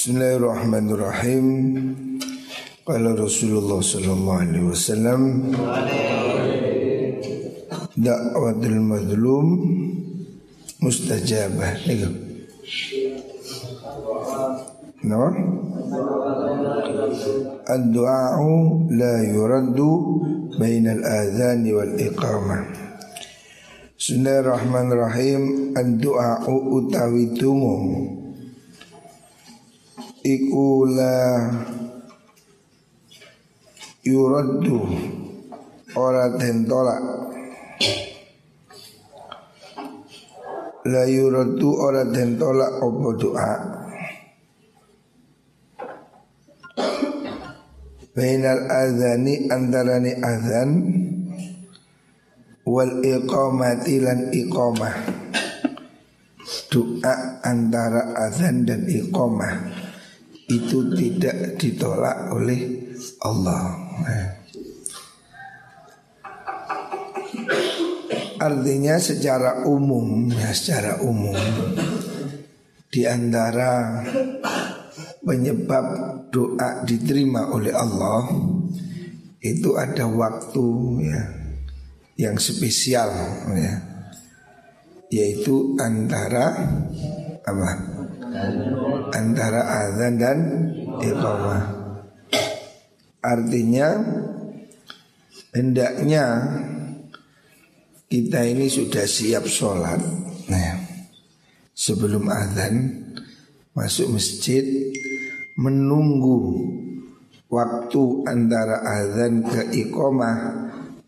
Bismillahirrahmanirrahim. Qala Rasulullah sallallahu alaihi wasallam Da'watul mazlum mustajabah. Niku. No? Ad-du'a'u la yuraddu bainal adhan wal iqamah. Bismillahirrahmanirrahim. Ad-du'a'u utawi tungu iku la yuraddu ora den tolak. La yuraddu ora den tolak apa doa? Bainal azani antarani azan wal iqamati lan iqamah. Doa antara azan dan iqamah itu tidak ditolak oleh Allah. Artinya secara umum, ya secara umum di antara penyebab doa diterima oleh Allah itu ada waktu ya yang spesial ya yaitu antara apa antara azan dan iqamah. Artinya hendaknya kita ini sudah siap sholat nah, sebelum azan masuk masjid menunggu waktu antara azan ke iqamah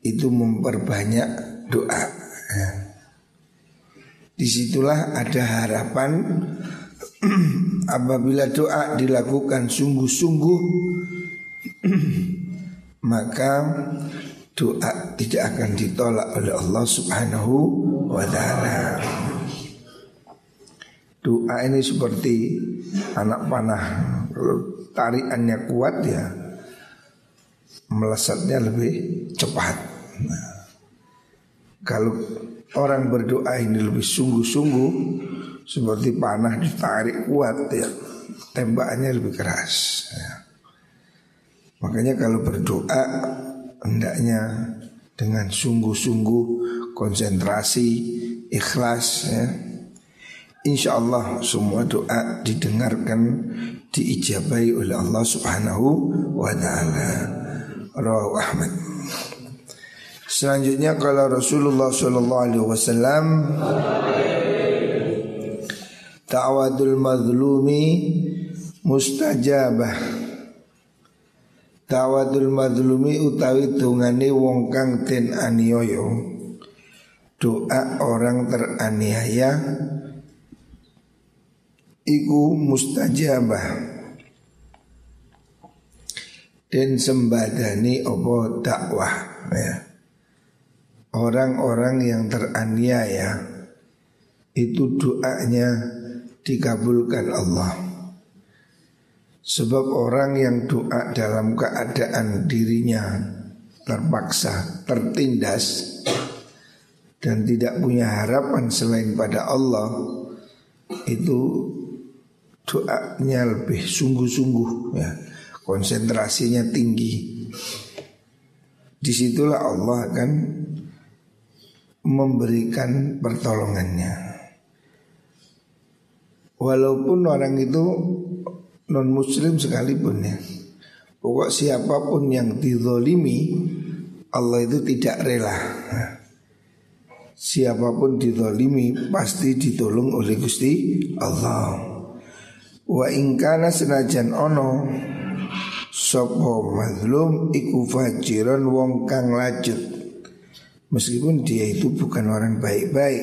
itu memperbanyak doa. Nah, di situlah ada harapan apabila doa dilakukan sungguh-sungguh maka doa tidak akan ditolak oleh Allah Subhanahu wa taala. Doa ini seperti anak panah. Tarikannya kuat ya melesatnya lebih cepat. Nah, kalau orang berdoa ini lebih sungguh-sungguh seperti panah ditarik kuat ya tembakannya lebih keras ya. makanya kalau berdoa hendaknya dengan sungguh-sungguh konsentrasi ikhlas ya Insya Allah semua doa didengarkan diijabai oleh Allah Subhanahu wa taala. Ahmad. Selanjutnya kalau Rasulullah Shallallahu alaihi wasallam Ta'wadul mazlumi mustajabah. Ta'wadul mazlumi utawi dungane wong kang ten aniaya. Doa orang teraniaya Iku mustajabah. Dan sembadani opo dakwah ya. Orang-orang yang teraniaya Itu doanya dikabulkan Allah. Sebab orang yang doa dalam keadaan dirinya terpaksa, tertindas dan tidak punya harapan selain pada Allah itu doanya lebih sungguh-sungguh ya. Konsentrasinya tinggi. Di situlah Allah akan memberikan pertolongannya Walaupun orang itu non muslim sekalipun ya. Pokok siapa pun yang dizolimi Allah itu tidak rela. Siapa pun dizolimi pasti ditolong oleh Gusti Allah. Wa ingkana senajan ono Sopo mazlum iku fajiran wong kang lajut. Meskipun dia itu bukan orang baik-baik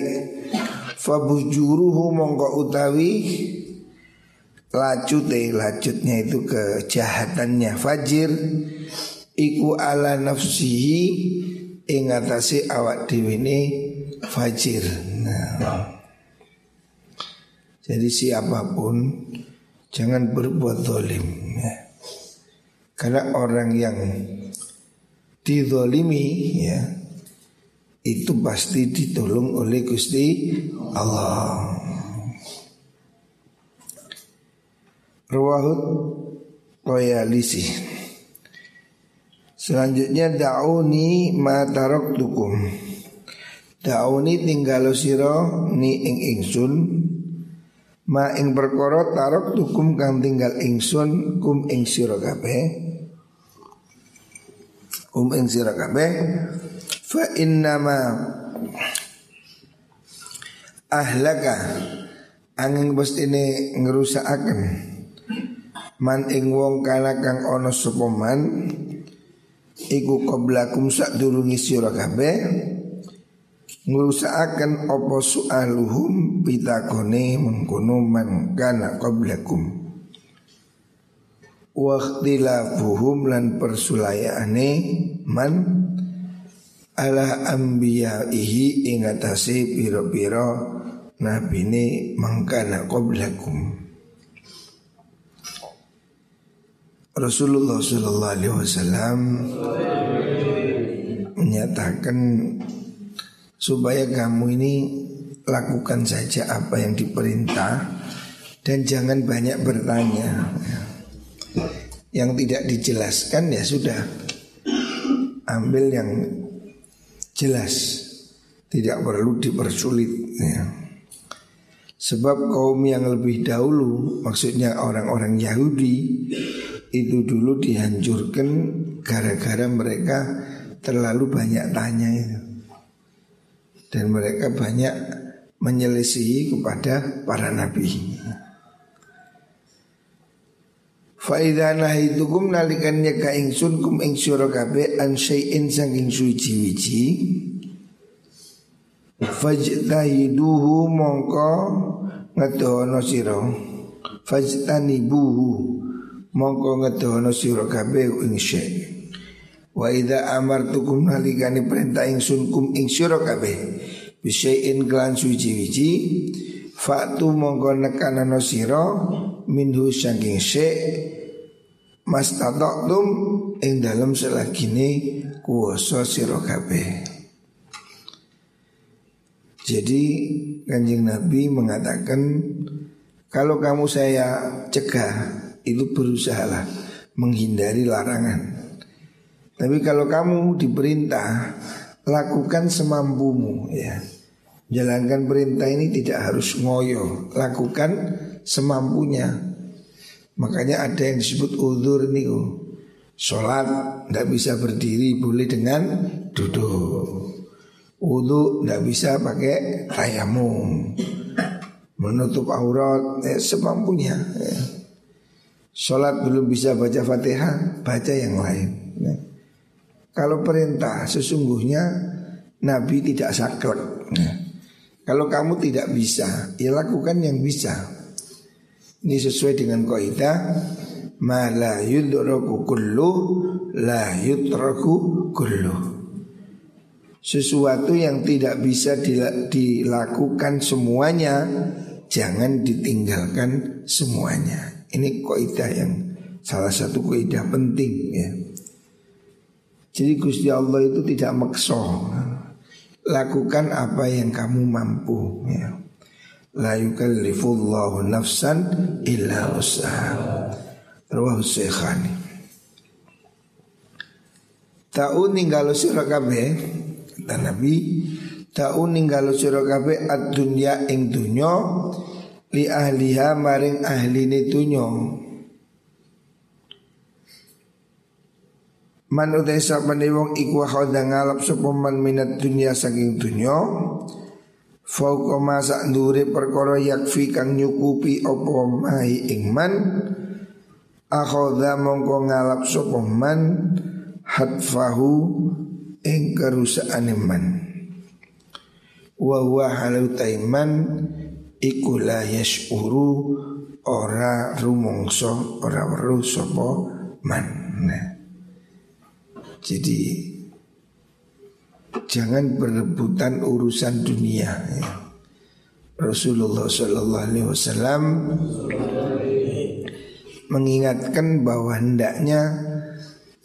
Fabujuruhu mongko utawi lacute lacutnya itu kejahatannya fajir iku ala nafsihi ing atase awak dhewe fajir. Nah. Jadi siapa pun jangan berbuat zalim ya. Karena orang yang dizolimi ya itu pasti ditolong oleh Gusti Allah. Rawahut Toyalisi Selanjutnya da'uni ma taraktukum Da'uni tinggal siro ni ing ingsun. Ma ing perkara taraktukum kang tinggal ingsun kum ing siro kabeh. Um ing sira kabeh fa innama ahlaka angin ini ngerusakaken man ing wong kana kang ana sapa man iku qablakum sadurungi sira kabeh ngrusakaken apa sualuhum pitakone mengkono man kana qablakum Waktilafuhum lan persulayaane man ala anbiya'ihi ingatasi piro-piro nabine mangkana qablakum Rasulullah Sallallahu Alaihi Wasallam menyatakan supaya kamu ini lakukan saja apa yang diperintah dan jangan banyak bertanya. Yang tidak dijelaskan ya sudah Ambil yang jelas. Tidak perlu dipersulit ya. Sebab kaum yang lebih dahulu Maksudnya orang-orang Yahudi Itu dulu dihancurkan Gara-gara mereka Terlalu banyak tanya itu Dan mereka banyak Menyelesihi kepada para nabi Faidha nahitukum nalikan nyeka ingsun kum ing syura kabe an syai'in saking suci-wici. Fajtahiduhu mongko ngedono siro Fajtanibuhu mongko ngedono siro kabe ing syai' Wa idha amartukum nalikani perintah ingsun kum ing syura kabe Bisyai'in kelan suci-wici Faktu mongko nekanano siro minhu saking syek mas tum ing dalam selagine kuwasa sira kabeh. Jadi kanjeng Nabi mengatakan kalau kamu saya cegah itu berusahalah menghindari larangan. Tapi kalau kamu diperintah lakukan semampumu ya. Jalankan perintah ini tidak harus ngoyo, lakukan semampunya. Makanya ada yang disebut udur niku. Sholat tidak bisa berdiri boleh dengan duduk. Wudhu tidak bisa pakai tayamum. Menutup aurat eh, semampunya. Eh. Sholat belum bisa baca fatihah, baca yang lain. Eh. Kalau perintah sesungguhnya Nabi tidak saklek. Eh. Kalau kamu tidak bisa, ya lakukan yang bisa. Ini sesuai dengan kaidah ma la yudraku kullu la kullu. Sesuatu yang tidak bisa dilakukan semuanya jangan ditinggalkan semuanya. Ini kaidah yang salah satu kaidah penting ya. Jadi Gusti Allah itu tidak makso. Lakukan apa yang kamu mampu ya. La yukallifullahu nafsan illa usaha Rawahu Syekhani. Ta'u ninggalo sira kabeh kata Nabi Ta'u ninggalo sira kabeh ad-dunya ing dunya li ahliha maring ahline dunya Man utai sapane wong iku khoda ngalap sapa man minat dunya saking dunya. Fauqa masa ndure perkara yakfi kang nyukupi apa mai ingman Akhoda mongko ngalap sapa man hatfahu ing kerusaan iman Wa huwa halu taiman iku la yashuru ora rumongso ora weruh sapa man. Nah. Jadi jangan berebutan urusan dunia. Ya. Rasulullah Shallallahu Alaihi Wasallam mengingatkan bahwa hendaknya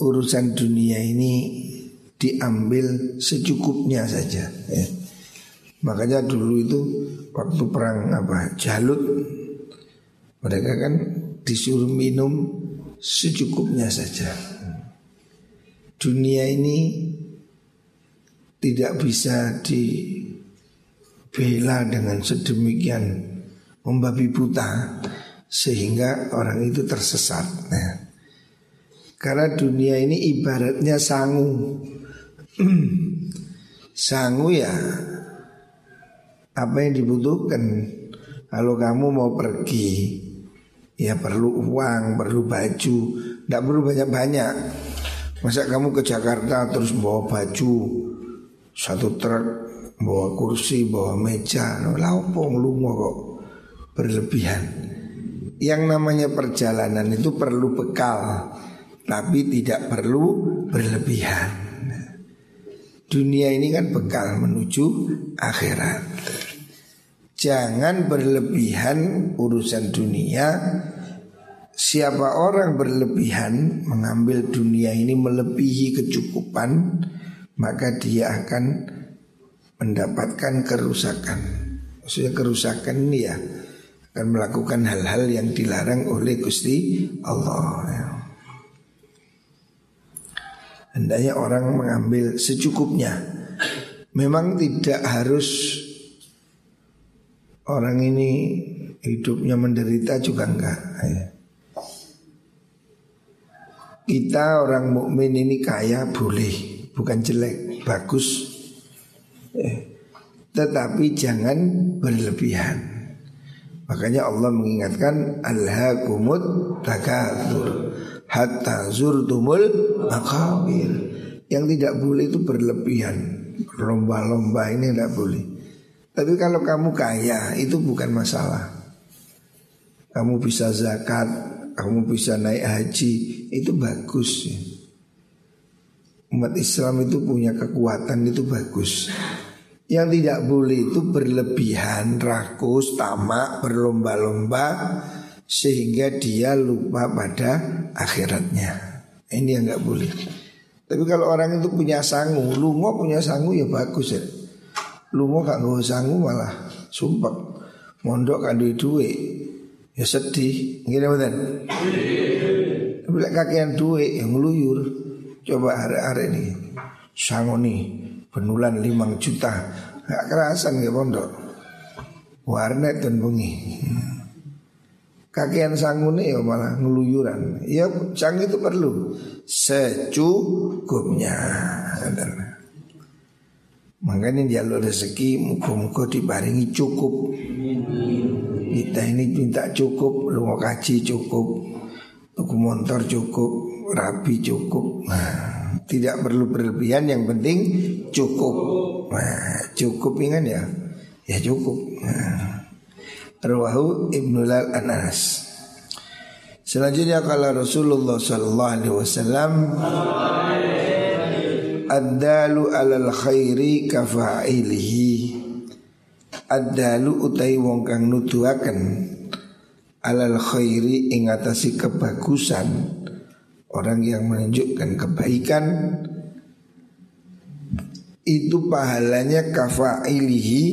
urusan dunia ini diambil secukupnya saja. Ya. Makanya dulu itu waktu perang apa Jalut mereka kan disuruh minum secukupnya saja. Dunia ini tidak bisa dibela dengan sedemikian membabi buta sehingga orang itu tersesat. Nah, karena dunia ini ibaratnya sangu. sangu ya apa yang dibutuhkan kalau kamu mau pergi ya perlu uang, perlu baju, tidak perlu banyak-banyak. Masa kamu ke Jakarta terus bawa baju satu truk, bawa kursi, bawa meja, laupong lu kok berlebihan. Yang namanya perjalanan itu perlu bekal, tapi tidak perlu berlebihan. Dunia ini kan bekal menuju akhirat. Jangan berlebihan urusan dunia Siapa orang berlebihan mengambil dunia ini melebihi kecukupan Maka dia akan mendapatkan kerusakan Maksudnya kerusakan ini ya Akan melakukan hal-hal yang dilarang oleh Gusti Allah ya. Hendaknya orang mengambil secukupnya Memang tidak harus orang ini hidupnya menderita juga enggak. Ya. Kita orang mukmin ini kaya boleh, bukan jelek, bagus. Eh, tetapi jangan berlebihan. Makanya Allah mengingatkan alhaqumut takatsur hatta zurtumul maqabir. Yang tidak boleh itu berlebihan. Lomba-lomba ini tidak boleh. Tapi kalau kamu kaya itu bukan masalah. Kamu bisa zakat, kamu bisa naik haji, itu bagus. Umat Islam itu punya kekuatan itu bagus. Yang tidak boleh itu berlebihan, rakus, tamak, berlomba-lomba sehingga dia lupa pada akhiratnya. Ini yang nggak boleh. Tapi kalau orang itu punya sangu, mau punya sangu ya bagus ya. Lu mau gak nggak sangu malah sumpah mondok kan duit duit ya sedih gini betul bila kakian duit yang meluyur coba hari-hari ini sangu nih penulan limang juta. Gak kerasan gak pondok. Warnet dan bengi. Kakian sangu nih ya malah ngeluyuran ya sang itu perlu. Secukupnya. Makanya jalur rezeki muka-muka dibaringi cukup Kita ini minta cukup Lu mau kaji cukup Tuku motor cukup Rapi cukup. Nah, Tidak perlu berlebihan Yang penting cukup. Nah, Cukup ingat ya? Ya cukup. Nah. Rawahu Ibnu Anas. Selanjutnya kalau Rasulullah Sallallahu Alaihi Wasallam Ad-dalu alal khairi kafa'ilihi Ad-dalu utai wong kang nuduhaken Alal khairi ingatasi kebagusan Orang yang menunjukkan kebaikan Itu pahalanya kafa'ilihi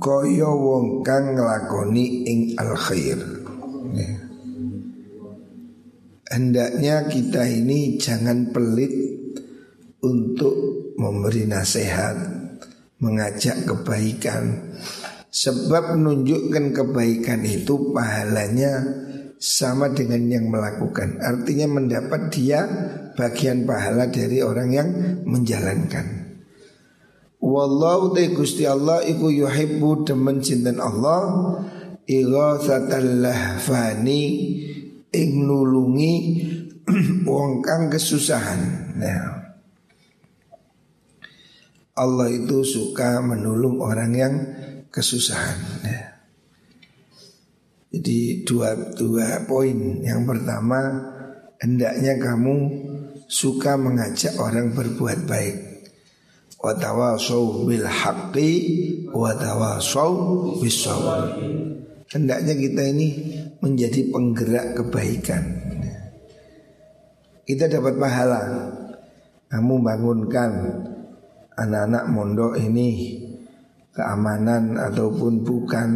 Koyo wong kang ngelakoni ing al khair Hendaknya kita ini jangan pelit untuk memberi nasihat, mengajak kebaikan. Sebab menunjukkan kebaikan itu pahalanya sama dengan yang melakukan. Artinya mendapat dia bagian pahala dari orang yang menjalankan. Wallahu ta Gusti Allah iku yuhibbu demen cinten Allah ighatsatal lahfani ing nulungi wong kang kesusahan. Nah, Allah itu suka menolong orang yang kesusahan. Ya. Jadi dua dua poin. Yang pertama hendaknya kamu suka mengajak orang berbuat baik. Watawasau bil haqqi watawasau Hendaknya kita ini menjadi penggerak kebaikan. Kita dapat pahala. Kamu bangunkan anak-anak mondok ini keamanan ataupun bukan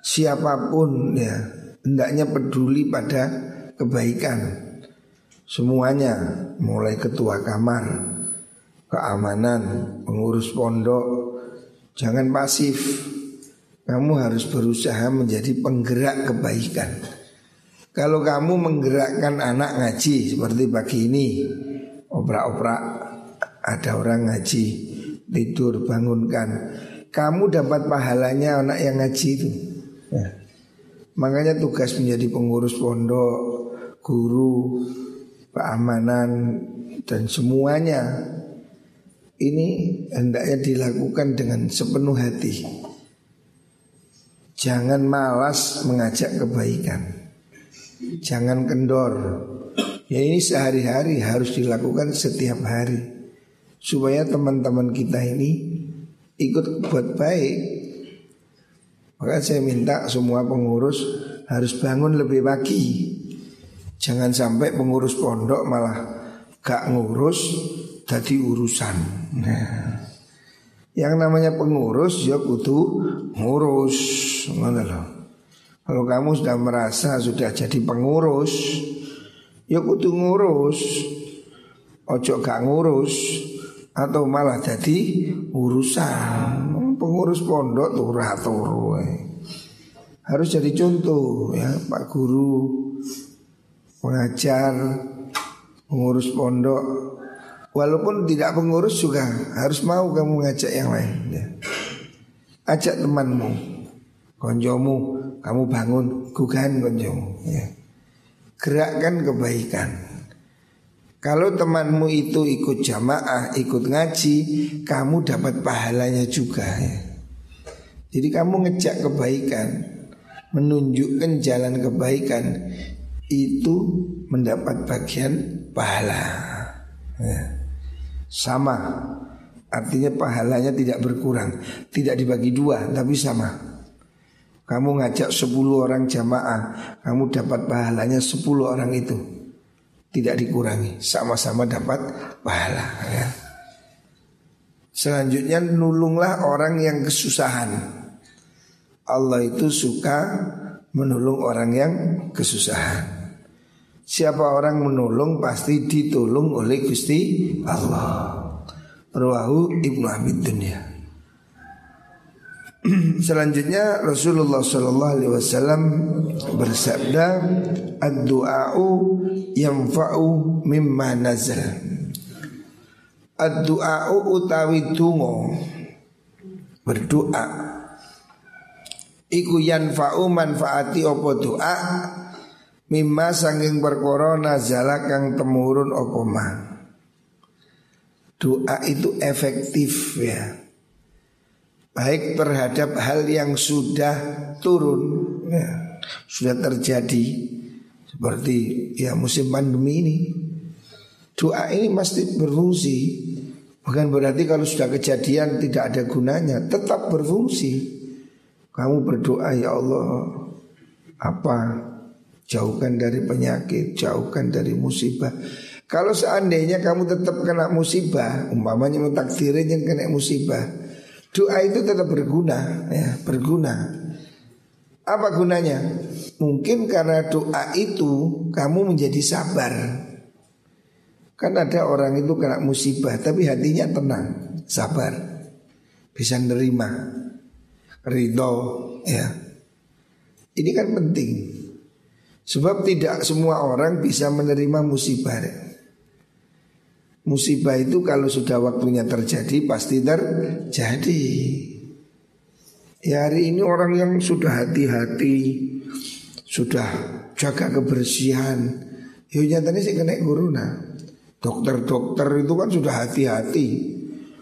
siapa pun ya hendaknya peduli pada kebaikan. Semuanya mulai ketua kamar keamanan pengurus pondok jangan pasif. Kamu harus berusaha menjadi penggerak kebaikan. Kalau kamu menggerakkan anak ngaji seperti pagi ini oprak-oprak ada orang ngaji tidur bangunkan kamu dapat pahalanya anak yang ngaji itu ya. makanya tugas menjadi pengurus pondok guru keamanan dan semuanya ini hendaknya dilakukan dengan sepenuh hati. Jangan malas mengajak kebaikan. Jangan kendor. Ya ini sehari-hari harus dilakukan setiap hari. Supaya teman-teman kita ini ikut buat baik. Maka saya minta semua pengurus harus bangun lebih pagi Jangan sampai pengurus pondok malah gak ngurus jadi urusan. Nah, yang namanya pengurus ya kudu ngurus, mana loh. Kalau kamu sudah merasa sudah jadi pengurus, ya kudu ngurus. Ojo gak ngurus atau malah jadi urusan. Pengurus pondok turah turu. Harus jadi contoh ya Pak Guru mengajar, mengurus pondok. Walaupun tidak pengurus juga harus mau kamu ngajak yang lain. Ya. Ajak temanmu, konjomu, kamu bangun, gugahan konjomu. Ya. Gerakkan kebaikan. Kalau temanmu itu ikut jamaah, ikut ngaji, kamu dapat pahalanya juga ya. Jadi kamu ngejak kebaikan, menunjukkan jalan kebaikan itu mendapat bagian pahala. Ya. Sama, artinya pahalanya tidak berkurang, tidak dibagi dua, tapi sama. Kamu ngajak 10 orang jamaah, kamu dapat pahalanya 10 orang itu. Tidak dikurangi, sama-sama dapat pahala ya. Selanjutnya nulunglah orang yang kesusahan. Allah itu suka menolong orang yang kesusahan. Siapa orang menolong pasti ditolong oleh Gusti Allah. Rawahu Ibnu Hamid Dunia. Selanjutnya Rasulullah Shallallahu Alaihi Wasallam bersabda, "Ad-du'a'u yanfa'u mimma nazal." Ad-du'a'u utawi tungo berdoa. Iku yanfa'u manfaati opo doa? Mimma sanging perkara nazala kang temurun opo ma? Doa itu efektif ya baik terhadap hal yang sudah turun. Ya, sudah terjadi. Seperti ya musim pandemi ini. Doa ini pasti berfungsi. Bukan berarti kalau sudah kejadian tidak ada gunanya. Tetap berfungsi. Kamu berdoa ya Allah Apa? Jauhkan dari penyakit Jauhkan dari musibah. Kalau seandainya kamu tetap kena musibah Umpamanya mentakdirin kena musibah Doa itu tetap berguna ya, Berguna Apa gunanya? Mungkin karena doa itu Kamu menjadi sabar Kan ada orang itu kena musibah Tapi hatinya tenang Sabar Bisa nerima ridho ya. Ini kan penting. Sebab tidak semua orang bisa menerima musibah. Musibah itu kalau sudah waktunya terjadi pasti terjadi. Ya hari ini orang yang sudah hati-hati, sudah jaga kebersihan, ya nyatanya sih kena corona. Dokter-dokter itu kan sudah hati-hati,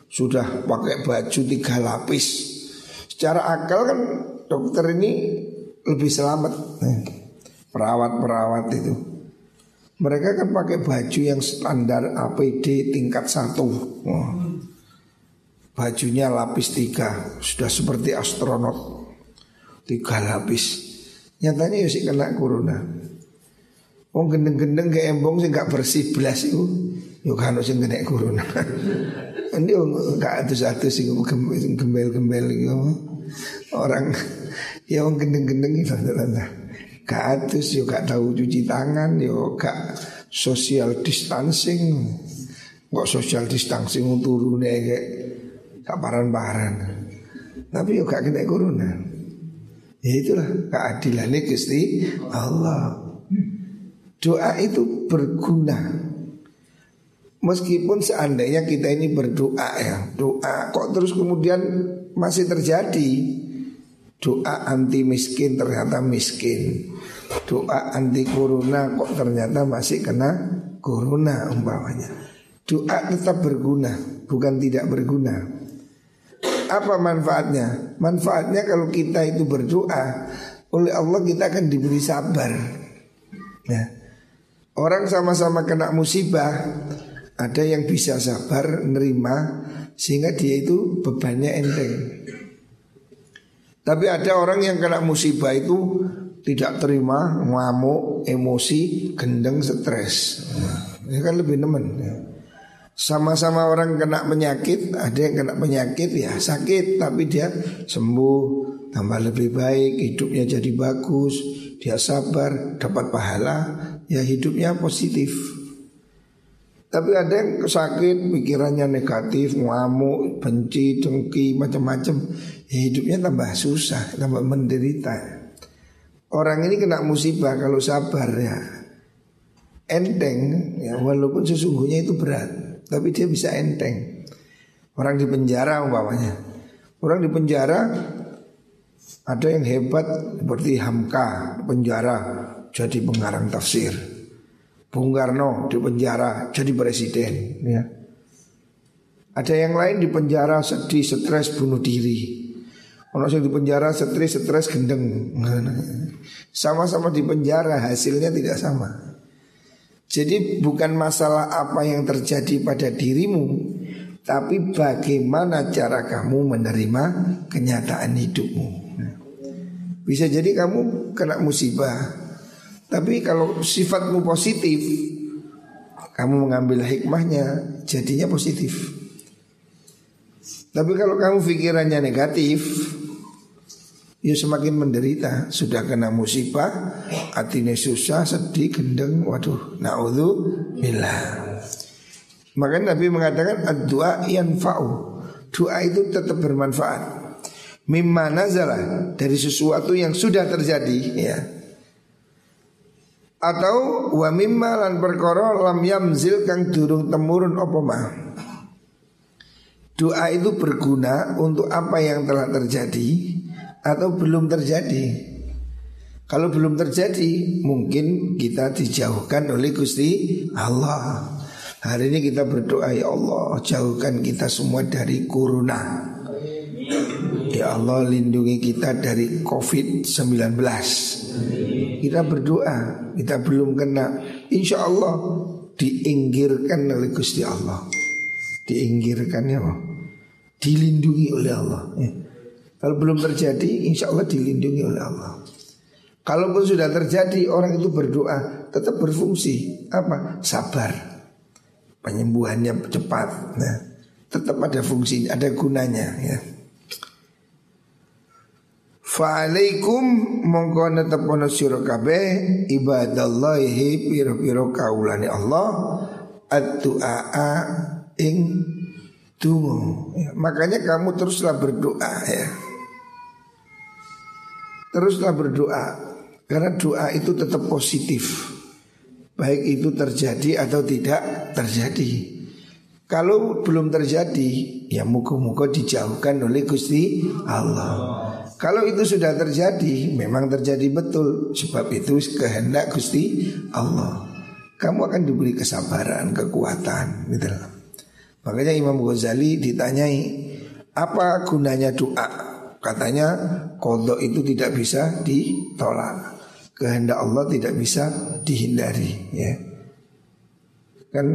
sudah pakai baju tiga lapis, Secara akal kan dokter ini lebih selamat. Perawat-perawat itu. Mereka kan pakai baju yang standar APD tingkat satu. Bajunya lapis tiga, sudah seperti astronot. Tiga lapis. Nyatanya ya sih kena corona. Oh gendeng-gendeng ke embong sih nggak bersih belas itu. Yuk kan sih kena corona. Ini nggak ada satu sih gembel-gembel gitu orang ya gendeng-gendeng itu Gak atus yo gak tahu cuci tangan yo gak social distancing. Kok social distancing turune kayak gak paran-paran. Tapi yo gak kena corona. Ya itulah keadilannya Gusti Allah. Doa itu berguna. Meskipun seandainya kita ini berdoa ya, doa kok terus kemudian masih terjadi doa anti miskin ternyata miskin, doa anti corona kok ternyata masih kena corona umpamanya. Doa tetap berguna, bukan tidak berguna. Apa manfaatnya? Manfaatnya kalau kita itu berdoa oleh Allah kita akan diberi sabar. Ya. Orang sama-sama kena musibah, ada yang bisa sabar nerima sehingga dia itu bebannya enteng. Tapi ada orang yang kena musibah itu tidak terima, ngamuk, emosi, gendeng, stres. Ini kan lebih nemen. Ya. Sama-sama orang kena penyakit, ada yang kena penyakit ya sakit, tapi dia sembuh, tambah lebih baik, hidupnya jadi bagus, dia sabar, dapat pahala, ya hidupnya positif. Tapi ada yang sakit, pikirannya negatif, ngamuk, benci, dengki, macam-macam. Ya, hidupnya tambah susah, tambah menderita. Orang ini kena musibah kalau sabar ya enteng ya walaupun sesungguhnya itu berat tapi dia bisa enteng. Orang di penjara umpamanya. Orang di penjara ada yang hebat seperti Hamka penjara jadi pengarang tafsir. Bung Karno di penjara jadi presiden ya. Ada yang lain di penjara sedih, stres, bunuh diri. Orang yang di penjara stres, stres, gendeng. Sama-sama di penjara hasilnya tidak sama. Jadi bukan masalah apa yang terjadi pada dirimu, tapi bagaimana cara kamu menerima kenyataan hidupmu. Bisa jadi kamu kena musibah, tapi kalau sifatmu positif, kamu mengambil hikmahnya, jadinya positif. Tapi kalau kamu pikirannya negatif, ya semakin menderita. Sudah kena musibah, hatinya susah, sedih, gendeng, waduh, naudhu billah. Maka Nabi mengatakan doa yang fau. Doa itu tetap bermanfaat. Mimma nazalah dari sesuatu yang sudah terjadi ya atau wa mimma lan perkara lam yamzil kang durung temurun apa. Doa itu berguna untuk apa yang telah terjadi atau belum terjadi. Kalau belum terjadi, mungkin kita dijauhkan oleh Gusti Allah. Hari ini kita berdoa ya Allah, jauhkan kita semua dari corona. Ya Allah, lindungi kita dari COVID-19. Kita berdoa, kita belum kena. Insya Allah diinggirkan oleh Gusti Allah. Diinggirkan ya Allah. Dilindungi oleh Allah. Ya. Kalau belum terjadi, insya Allah dilindungi oleh Allah. Kalaupun sudah terjadi, orang itu berdoa tetap berfungsi. Apa? Sabar. Penyembuhannya cepat. Nah, tetap ada fungsi, ada gunanya ya. Fa'alaikum mongko netepono sira kabeh ibadallahi pira-pira kaulane Allah ad-du'a ing dungo. Ya, makanya kamu teruslah berdoa ya. Teruslah berdoa karena doa itu tetap positif. Baik itu terjadi atau tidak terjadi. Kalau belum terjadi, ya muka-muka dijauhkan oleh Gusti Allah. Kalau itu sudah terjadi, memang terjadi betul. Sebab itu kehendak Gusti Allah. Kamu akan diberi kesabaran, kekuatan, gitu Makanya Imam Ghazali ditanyai, apa gunanya doa? Katanya kodok itu tidak bisa ditolak. Kehendak Allah tidak bisa dihindari, ya. Kan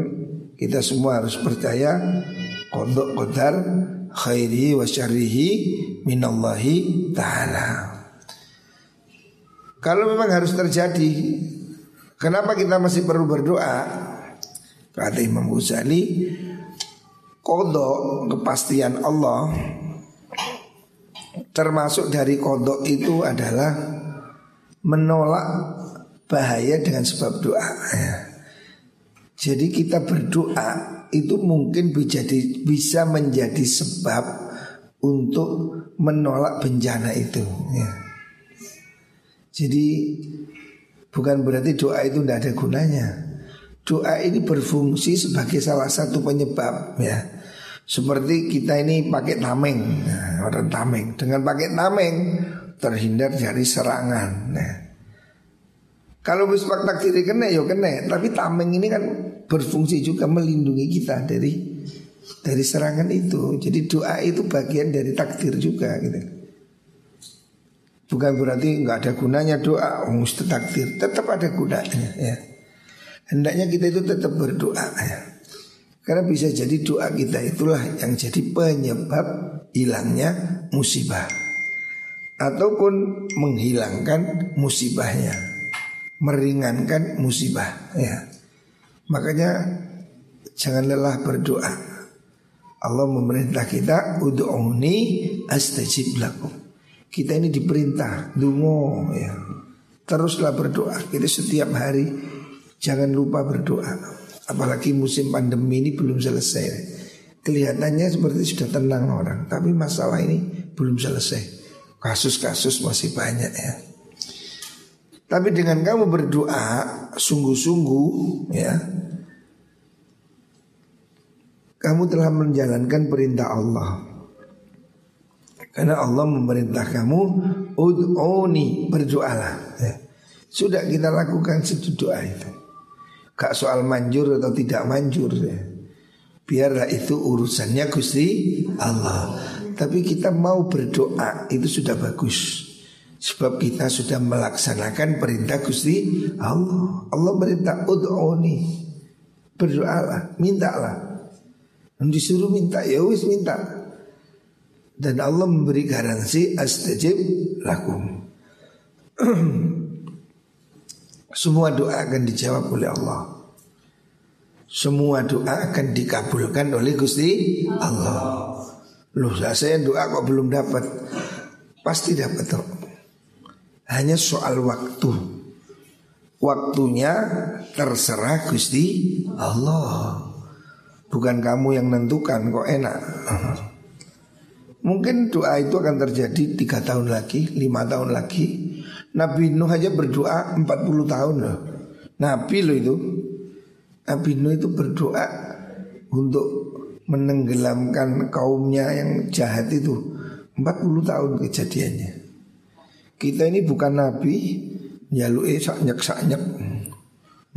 kita semua harus percaya kodok kodar khairi wa syarrihi minallahi ta'ala. Kalau memang harus terjadi, kenapa kita masih perlu berdoa? Kata Imam Ghazali, kodok kepastian Allah termasuk dari kodok itu adalah menolak bahaya dengan sebab doa. Ya. Jadi kita berdoa itu mungkin bisa menjadi sebab untuk menolak bencana itu. Ya. Jadi bukan berarti doa itu tidak ada gunanya. Doa ini berfungsi sebagai salah satu penyebab ya. Seperti kita ini pakai tameng, nah, orang tameng. Dengan pakai tameng terhindar dari serangan. Nah, kalau bismak takdiri kena ya kena, tapi tameng ini kan berfungsi juga melindungi kita dari dari serangan itu. Jadi doa itu bagian dari takdir juga gitu. Bukan berarti nggak ada gunanya doa, oh, mesti takdir, tetap ada gunanya ya. Hendaknya kita itu tetap berdoa ya. Karena bisa jadi doa kita itulah yang jadi penyebab hilangnya musibah ataupun menghilangkan musibahnya, meringankan musibah ya. Makanya jangan lelah berdoa. Allah memerintah kita ud'uni astajib lakum. Kita ini diperintah dungo ya. Teruslah berdoa. Kita setiap hari jangan lupa berdoa. Apalagi musim pandemi ini belum selesai. Kelihatannya seperti sudah tenang orang Tapi masalah ini belum selesai. Kasus-kasus masih banyak ya. Tapi dengan kamu berdoa Sungguh-sungguh ya Kamu telah menjalankan perintah Allah. Karena Allah memerintah kamu Ud'uni berdoalah. Ya. Sudah kita lakukan satu doa itu Gak soal manjur atau tidak manjur ya. Biarlah itu urusannya Gusti Allah. Tapi kita mau berdoa itu sudah bagus. Sebab kita sudah melaksanakan perintah Gusti Allah. Allah perintah ud'uni. Berdoalah, mintalah. Dan disuruh minta, ya wis minta. Dan Allah memberi garansi astajib lakum Semua doa akan dijawab oleh Allah. Semua doa akan dikabulkan oleh Gusti Allah. Loh saya doa kok belum dapat? Pasti dapat tuh Hanya soal waktu. Waktunya terserah Gusti Allah. Bukan kamu yang nentukan kok enak. Mungkin doa itu akan terjadi tiga tahun lagi, lima tahun lagi Nabi Nuh aja berdoa 40 tahun loh. Nabi loh itu. Nabi Nuh itu berdoa untuk menenggelamkan kaumnya yang jahat itu 40 tahun kejadiannya. Kita ini bukan nabi, eh saknyak saknyak.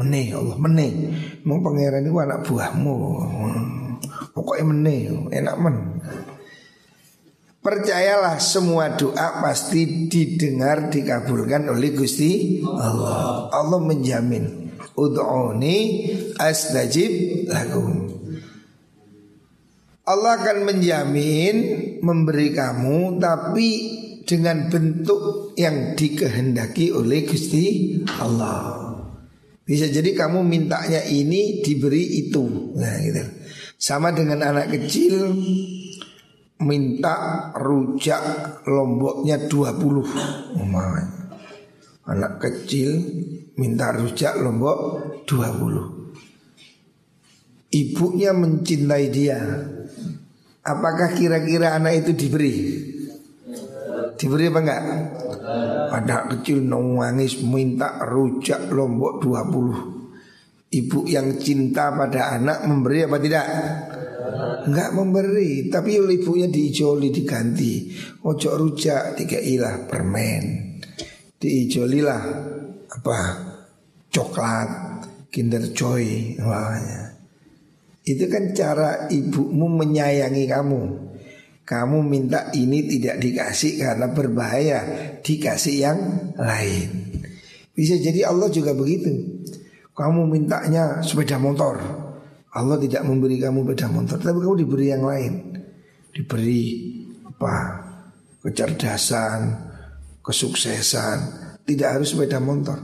Meneh Allah meneh. Mau pangeran itu anak buahmu. Pokoknya meneh, enak men. Percayalah semua doa pasti didengar dikabulkan oleh Gusti Allah. Allah menjamin. Ud'uni astajib lakum. Allah akan menjamin memberi kamu tapi dengan bentuk yang dikehendaki oleh Gusti Allah. Bisa jadi kamu mintanya ini diberi itu. Nah, gitu. Sama dengan anak kecil minta rujak lomboknya 20 Umay. Anak kecil minta rujak lombok 20 Ibunya mencintai dia Apakah kira-kira anak itu diberi? Diberi apa enggak? Anak kecil nangis minta rujak lombok 20 Ibu yang cinta pada anak memberi apa tidak? Enggak memberi Tapi ibunya diijoli diganti. Ojo rujak ilah permen. Diijolilah Apa Coklat Kinder Joy Wahnya. Itu kan cara ibumu menyayangi kamu. Kamu minta ini tidak dikasih karena berbahaya Dikasih yang lain. Bisa jadi Allah juga begitu. Kamu mintanya sepeda motor Allah tidak memberi kamu sepeda motor Tapi kamu diberi yang lain. Diberi apa? Kecerdasan Kesuksesan. Tidak harus sepeda motor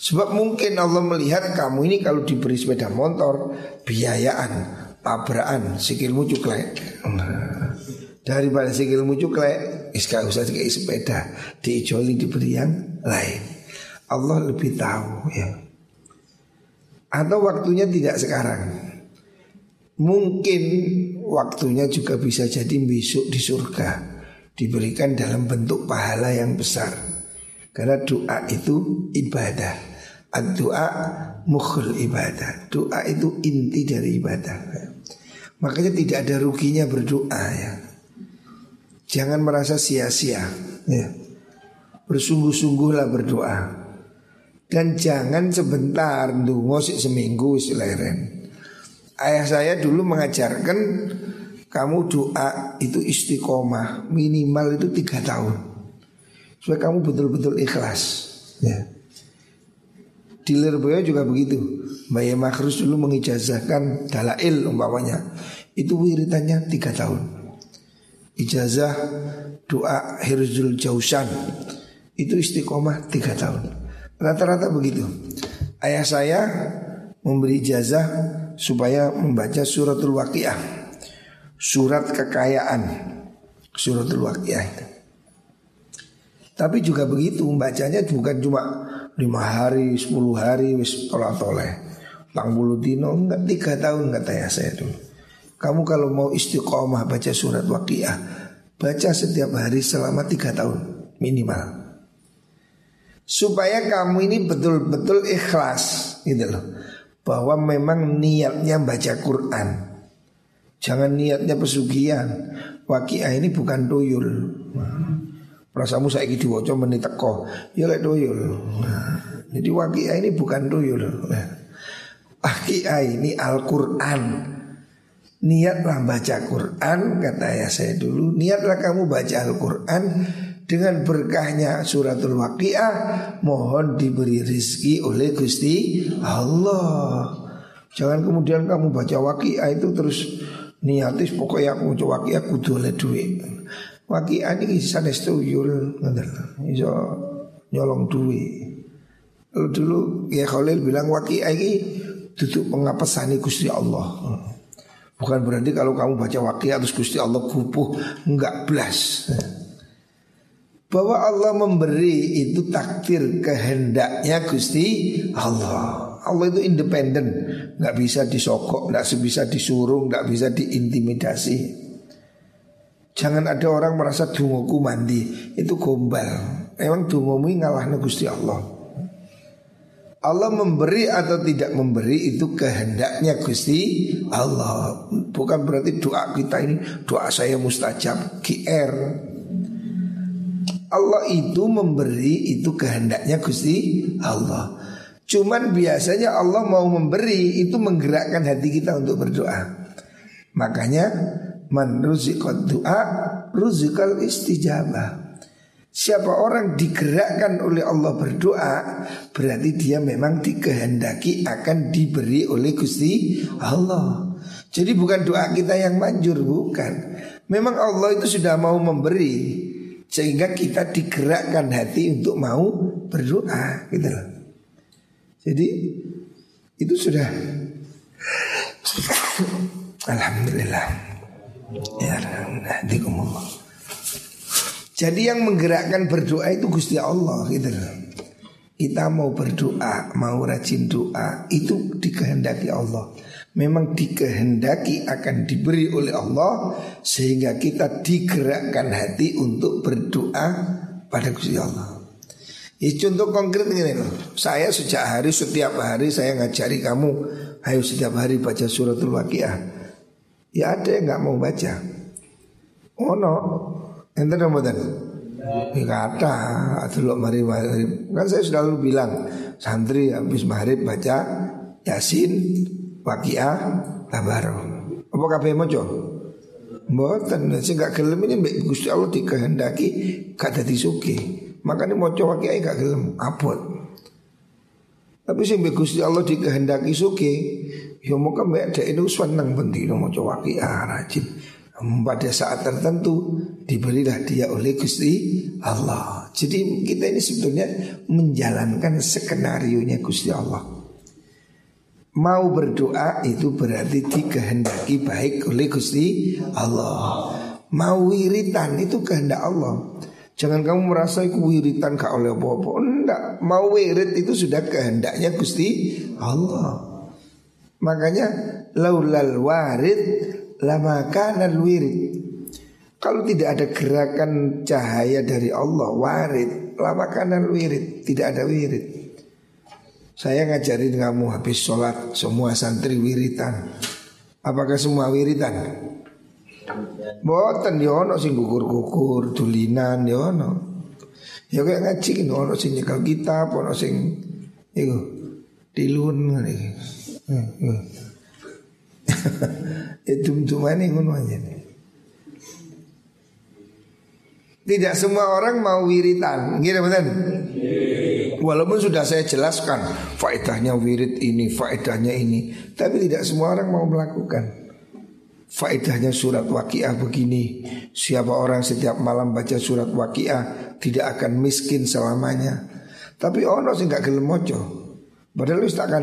Sebab mungkin Allah melihat kamu ini kalau diberi sepeda motor Biayaan Tabrakan Sikilmu cuklek. Daripada sikilmu cuklek Iska usah kayak sepeda. Diijoli diberi yang lain. Allah lebih tahu ya. Atau waktunya tidak sekarang. Mungkin waktunya juga bisa jadi besok di surga diberikan dalam bentuk pahala yang besar. Karena doa itu ibadah. Doa mukhul ibadah. Doa itu inti dari ibadah. Makanya tidak ada ruginya berdoa ya. Jangan merasa sia-sia ya. Bersungguh-sungguhlah berdoa. Dan jangan sebentar dungo seminggu seleren. Ayah saya dulu mengajarkan kamu doa itu istiqomah minimal itu tiga tahun supaya kamu betul-betul ikhlas. Ya. Di Lirboyo juga begitu. Mbak Makrus dulu mengijazahkan dalail umpamanya. Itu wiritannya tiga tahun. Ijazah doa Hirzul Jausan itu istiqomah tiga tahun. Rata-rata begitu. Ayah saya memberi ijazah supaya membaca suratul waqiah. Surat kekayaan. Suratul waqiah itu. Tapi juga begitu membacanya bukan cuma lima hari, sepuluh hari, wis tolak toleh. Tang bulu dino enggak tiga tahun kata ya saya dulu. Kamu kalau mau istiqomah baca surat waqiah, baca setiap hari selama tiga tahun minimal supaya kamu ini betul-betul ikhlas gitu loh bahwa memang niatnya baca Quran. Jangan niatnya pesugihan. Wakiah ini bukan tuyul. Perasamu saya gitu wocok menit teko. Ya lek tuyul. Jadi wakiah ini bukan tuyul. Wakiah ini Al Quran niatlah baca Quran kata ya saya dulu. Niatlah kamu baca Al Quran dengan berkahnya suratul waqiah mohon diberi rizki oleh Gusti Allah. Jangan kemudian kamu baca waqiah itu terus niatis pokoknya aku baca waqiah kudu oleh duit. Waqiah ini sanes tuyul iso nyolong duit. Lalu dulu ya Khalil bilang waqiah ini duduk pengapesani Gusti Allah. Bukan berarti kalau kamu baca waqiah terus Gusti Allah kupuh enggak blas bahwa Allah memberi itu takdir kehendaknya Gusti Allah. Allah itu independen, nggak bisa disokok, nggak bisa disuruh, nggak bisa diintimidasi. Jangan ada orang merasa dungoku mandi itu gombal. Emang dungomu ngalah Gusti Allah. Allah memberi atau tidak memberi itu kehendaknya Gusti Allah. Bukan berarti doa kita ini doa saya mustajab, GR. Allah itu memberi itu kehendaknya Gusti Allah. Cuman biasanya Allah mau memberi itu menggerakkan hati kita untuk berdoa. Makanya man ruziqat doa ruzikal istijabah. Siapa orang digerakkan oleh Allah berdoa Berarti dia memang dikehendaki akan diberi oleh Gusti Allah Jadi bukan doa kita yang manjur bukan Memang Allah itu sudah mau memberi sehingga kita digerakkan hati untuk mau berdoa gitu loh. Jadi itu sudah. Alhamdulillah. Ya Allah Jadi yang menggerakkan berdoa itu Gusti Allah gitu loh. Kita mau berdoa, mau rajin doa Itu dikehendaki Allah memang dikehendaki akan diberi oleh Allah sehingga kita digerakkan hati untuk berdoa pada Gusti Allah. Ya, contoh konkret ini loh. Saya sejak hari setiap hari saya ngajari kamu ayo setiap hari baca suratul waqiah. Ya ada yang nggak mau baca. Oh no, ente ramadan. Ya kata, atau mari mari. Kan saya sudah lalu bilang santri habis maghrib baca Yasin, Waqiah Tabaro. Apa kabeh maca? Mboten sing gak gelem ini mbek Gusti Allah dikehendaki gak dadi sugih. Makane maca waqiah gak gelem abot. Tapi sing mbek Gusti Allah dikehendaki sugih, ya moga mbek dhek itu seneng bendino maca waqiah rajin. Pada saat tertentu diberilah dia oleh Gusti Allah. Jadi kita ini sebetulnya menjalankan skenario nya Gusti Allah. Mau berdoa itu berarti dikehendaki baik oleh Gusti Allah. Mau wiritan itu kehendak Allah. Jangan kamu merasa itu wiritan gak oleh apa-apa. Enggak, mau wirid itu sudah kehendaknya Gusti Allah. Makanya laulal warid lama kanal wirid. Kalau tidak ada gerakan cahaya dari Allah warid, lama kanal wirid, tidak ada wirid. Saya ngajarin kamu habis sholat semua santri wiritan. Apakah semua wiritan? Boten yono ya sing gugur-gugur, tulinan yono. Ya, ya kayak ngaji kan ono sing nyekel kitab, ono sing iku dilun. Itu dumane ngono aja. Tidak semua orang mau wiritan, gitu betul? Walaupun sudah saya jelaskan faedahnya wirid ini, faedahnya ini, tapi tidak semua orang mau melakukan. Faedahnya surat waqiah begini, siapa orang setiap malam baca surat waqiah tidak akan miskin selamanya. Tapi ono sih nggak gelem mojo, padahal wis tak.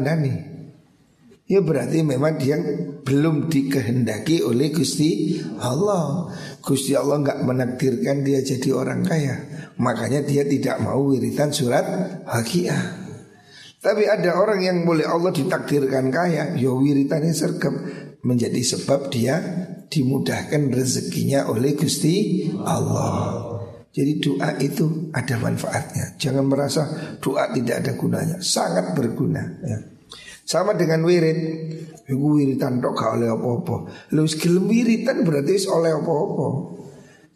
Ya berarti memang dia belum dikehendaki oleh Gusti Allah. Gusti Allah nggak menakdirkan dia jadi orang kaya. Makanya dia tidak mau wiritan surat Hakiyah. Tapi ada orang yang boleh Allah ditakdirkan kaya, ya wiritannya sergap menjadi sebab dia dimudahkan rezekinya oleh Gusti Allah. Jadi doa itu ada manfaatnya. Jangan merasa doa tidak ada gunanya, sangat berguna. Ya. Sama dengan wirid. Iku wiritan tok gak oleh apa-apa. Lu gelem wiritan berarti oleh apa-apa.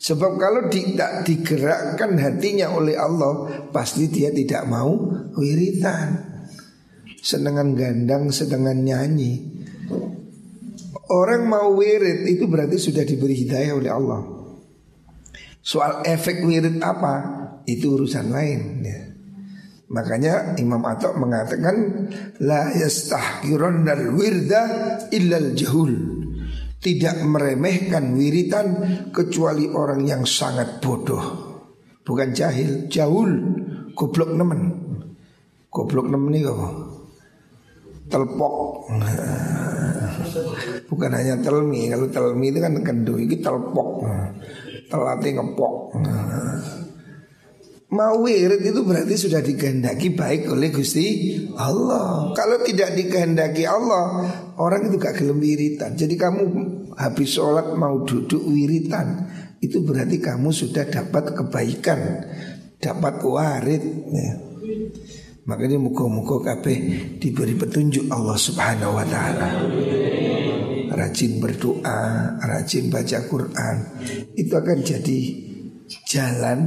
Sebab kalau tidak digerakkan hatinya oleh Allah, pasti dia tidak mau wiritan. Senengan gandang, sedangkan nyanyi. Orang mau wirid itu berarti sudah diberi hidayah oleh Allah. Soal efek wirid apa? Itu urusan lain. Ya. Makanya Imam Atok mengatakan la dal wirda illal jahul. Tidak meremehkan wiritan kecuali orang yang sangat bodoh. Bukan jahil, jahul, goblok nemen. Goblok nemen apa? Telpok. Bukan hanya telmi, kalau telmi itu kan kendu, ini telpok. Telatih ngepok. Mau wirid itu berarti sudah dikehendaki baik oleh Gusti Allah. Kalau tidak dikehendaki Allah, orang itu gak gelem wiritan. Jadi kamu habis sholat mau duduk wiritan, itu berarti kamu sudah dapat kebaikan, dapat warid. Ya. Makanya muka-muka kabeh diberi petunjuk Allah Subhanahu wa taala. Rajin berdoa, rajin baca Quran, itu akan jadi jalan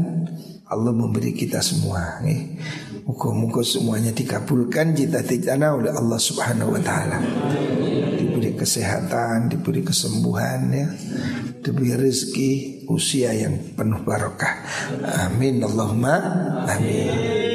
Allah memberi kita semua nih. Muka-muka semuanya dikabulkan cita-citanya oleh Allah Subhanahu wa taala. Diberi kesehatan, diberi kesembuhan ya. Diberi rezeki usia yang penuh barokah. Amin Allahumma amin.